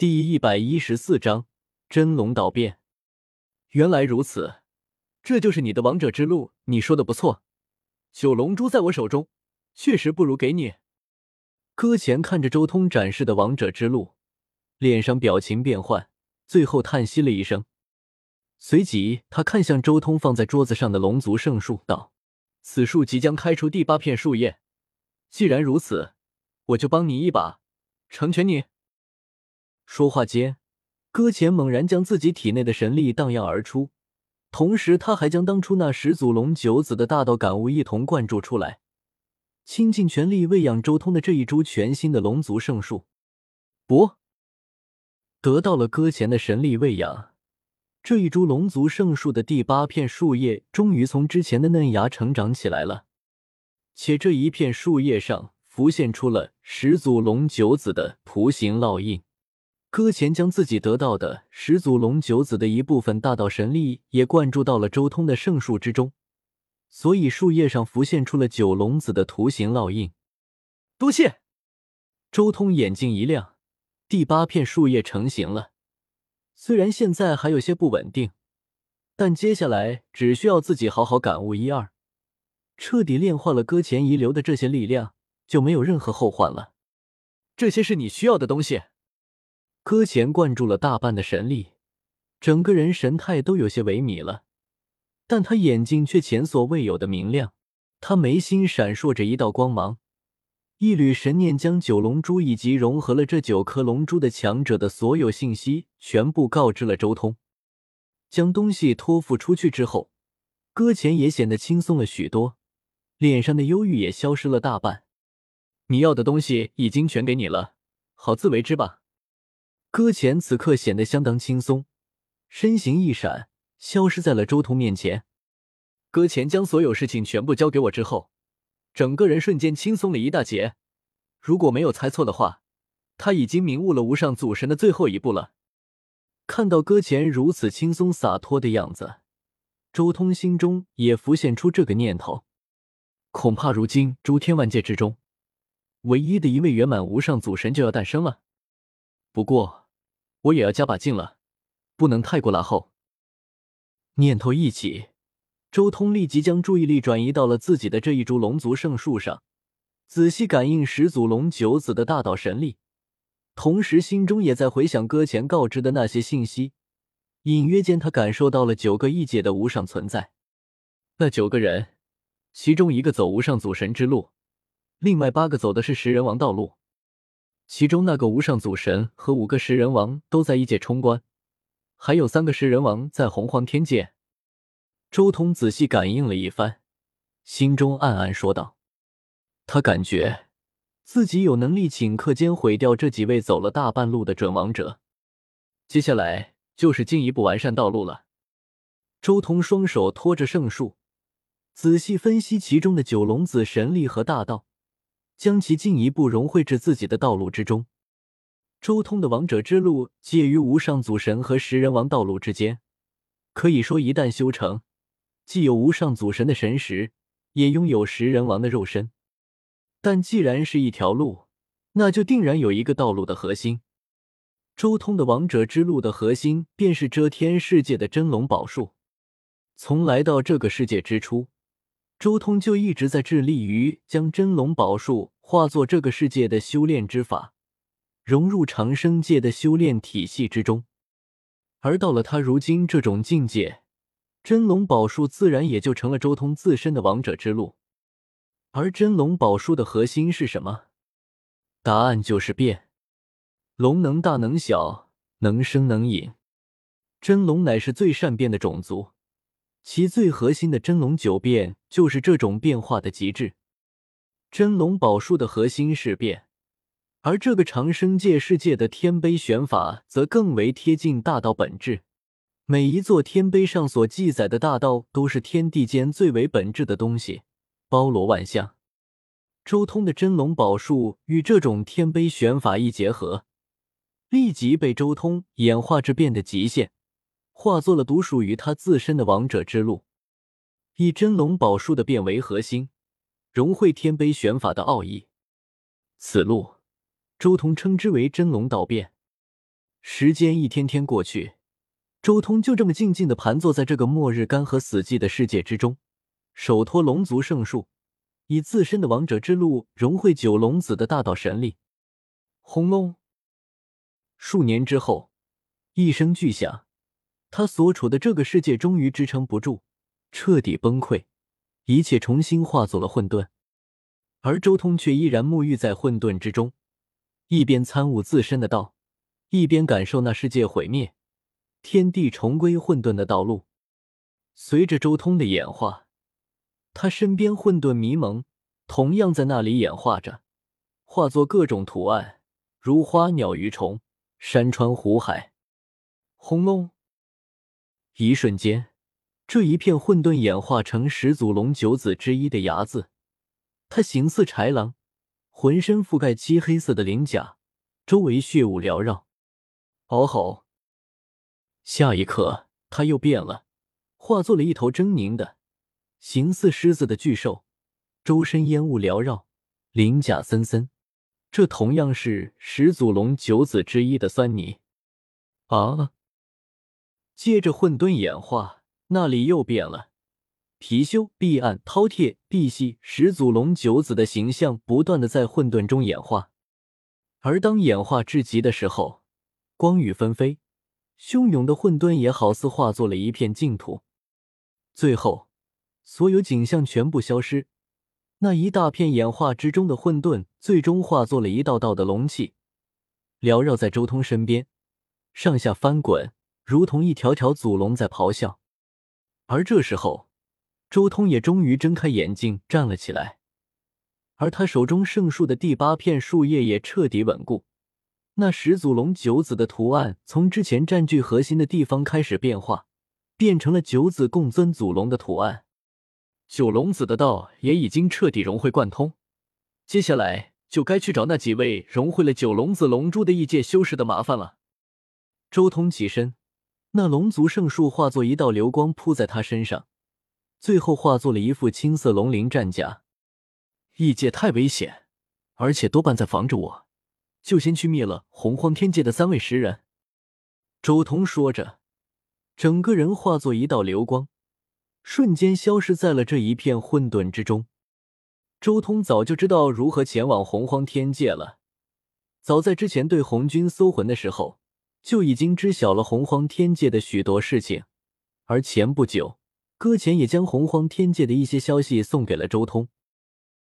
第一百一十四章真龙倒变。原来如此，这就是你的王者之路。你说的不错，九龙珠在我手中，确实不如给你。搁浅看着周通展示的王者之路，脸上表情变幻，最后叹息了一声。随即，他看向周通放在桌子上的龙族圣树，道：“此树即将开出第八片树叶。既然如此，我就帮你一把，成全你。”说话间，搁浅猛然将自己体内的神力荡漾而出，同时他还将当初那始祖龙九子的大道感悟一同灌注出来，倾尽全力喂养周通的这一株全新的龙族圣树。不，得到了搁浅的神力喂养，这一株龙族圣树的第八片树叶终于从之前的嫩芽成长起来了，且这一片树叶上浮现出了始祖龙九子的图形烙印。搁浅将自己得到的始祖龙九子的一部分大道神力也灌注到了周通的圣树之中，所以树叶上浮现出了九龙子的图形烙印。多谢！周通眼睛一亮，第八片树叶成型了。虽然现在还有些不稳定，但接下来只需要自己好好感悟一二，彻底炼化了搁浅遗留的这些力量，就没有任何后患了。这些是你需要的东西。搁浅灌注了大半的神力，整个人神态都有些萎靡了，但他眼睛却前所未有的明亮。他眉心闪烁着一道光芒，一缕神念将九龙珠以及融合了这九颗龙珠的强者的所有信息全部告知了周通。将东西托付出去之后，搁浅也显得轻松了许多，脸上的忧郁也消失了大半。你要的东西已经全给你了，好自为之吧。搁浅此刻显得相当轻松，身形一闪，消失在了周通面前。搁浅将所有事情全部交给我之后，整个人瞬间轻松了一大截。如果没有猜错的话，他已经明悟了无上祖神的最后一步了。看到搁浅如此轻松洒脱的样子，周通心中也浮现出这个念头：恐怕如今诸天万界之中，唯一的一位圆满无上祖神就要诞生了。不过。我也要加把劲了，不能太过拉后。念头一起，周通立即将注意力转移到了自己的这一株龙族圣树上，仔细感应始祖龙九子的大道神力，同时心中也在回想搁浅告知的那些信息。隐约间，他感受到了九个异界的无上存在。那九个人，其中一个走无上祖神之路，另外八个走的是食人王道路。其中那个无上祖神和五个食人王都在异界冲关，还有三个食人王在洪荒天界。周通仔细感应了一番，心中暗暗说道：“他感觉自己有能力顷刻间毁掉这几位走了大半路的准王者。接下来就是进一步完善道路了。”周通双手托着圣树，仔细分析其中的九龙子神力和大道。将其进一步融汇至自己的道路之中。周通的王者之路介于无上祖神和食人王道路之间，可以说一旦修成，既有无上祖神的神识，也拥有食人王的肉身。但既然是一条路，那就定然有一个道路的核心。周通的王者之路的核心便是遮天世界的真龙宝树。从来到这个世界之初。周通就一直在致力于将真龙宝术化作这个世界的修炼之法，融入长生界的修炼体系之中。而到了他如今这种境界，真龙宝术自然也就成了周通自身的王者之路。而真龙宝术的核心是什么？答案就是变。龙能大能小，能生能隐，真龙乃是最善变的种族。其最核心的真龙九变就是这种变化的极致。真龙宝术的核心是变，而这个长生界世界的天碑玄法则更为贴近大道本质。每一座天碑上所记载的大道，都是天地间最为本质的东西，包罗万象。周通的真龙宝术与这种天碑玄法一结合，立即被周通演化至变的极限。化作了独属于他自身的王者之路，以真龙宝术的变为核心，融汇天碑玄法的奥义。此路，周通称之为真龙道变。时间一天天过去，周通就这么静静的盘坐在这个末日干涸死寂的世界之中，手托龙族圣树，以自身的王者之路融汇九龙子的大道神力。轰隆！数年之后，一声巨响，他所处的这个世界终于支撑不住，彻底崩溃，一切重新化作了混沌。而周通却依然沐浴在混沌之中，一边参悟自身的道。一边感受那世界毁灭、天地重归混沌的道路，随着周通的演化，他身边混沌迷蒙同样在那里演化着，化作各种图案，如花鸟鱼虫、山川湖海。轰隆！一瞬间，这一片混沌演化成始祖龙九子之一的牙子，他形似豺狼，浑身覆盖漆黑色的鳞甲，周围血雾缭绕。嗷吼！下一刻，他又变了，化作了一头狰狞的、形似狮子的巨兽，周身烟雾缭绕，鳞甲森森。这同样是始祖龙九子之一的酸泥啊！接着混沌演化，那里又变了，貔貅、碧岸、饕餮、碧玺，始祖龙九子的形象不断的在混沌中演化，而当演化至极的时候。光雨纷飞，汹涌的混沌也好似化作了一片净土。最后，所有景象全部消失，那一大片演化之中的混沌，最终化作了一道道的龙气，缭绕在周通身边，上下翻滚，如同一条条祖龙在咆哮。而这时候，周通也终于睁开眼睛，站了起来，而他手中圣树的第八片树叶也彻底稳固。那始祖龙九子的图案从之前占据核心的地方开始变化，变成了九子共尊祖龙的图案。九龙子的道也已经彻底融会贯通，接下来就该去找那几位融汇了九龙子龙珠的异界修士的麻烦了。周通起身，那龙族圣树化作一道流光扑在他身上，最后化作了一副青色龙鳞战甲。异界太危险，而且多半在防着我。就先去灭了洪荒天界的三位石人。周通说着，整个人化作一道流光，瞬间消失在了这一片混沌之中。周通早就知道如何前往洪荒天界了，早在之前对红军搜魂的时候，就已经知晓了洪荒天界的许多事情。而前不久，搁浅也将洪荒天界的一些消息送给了周通。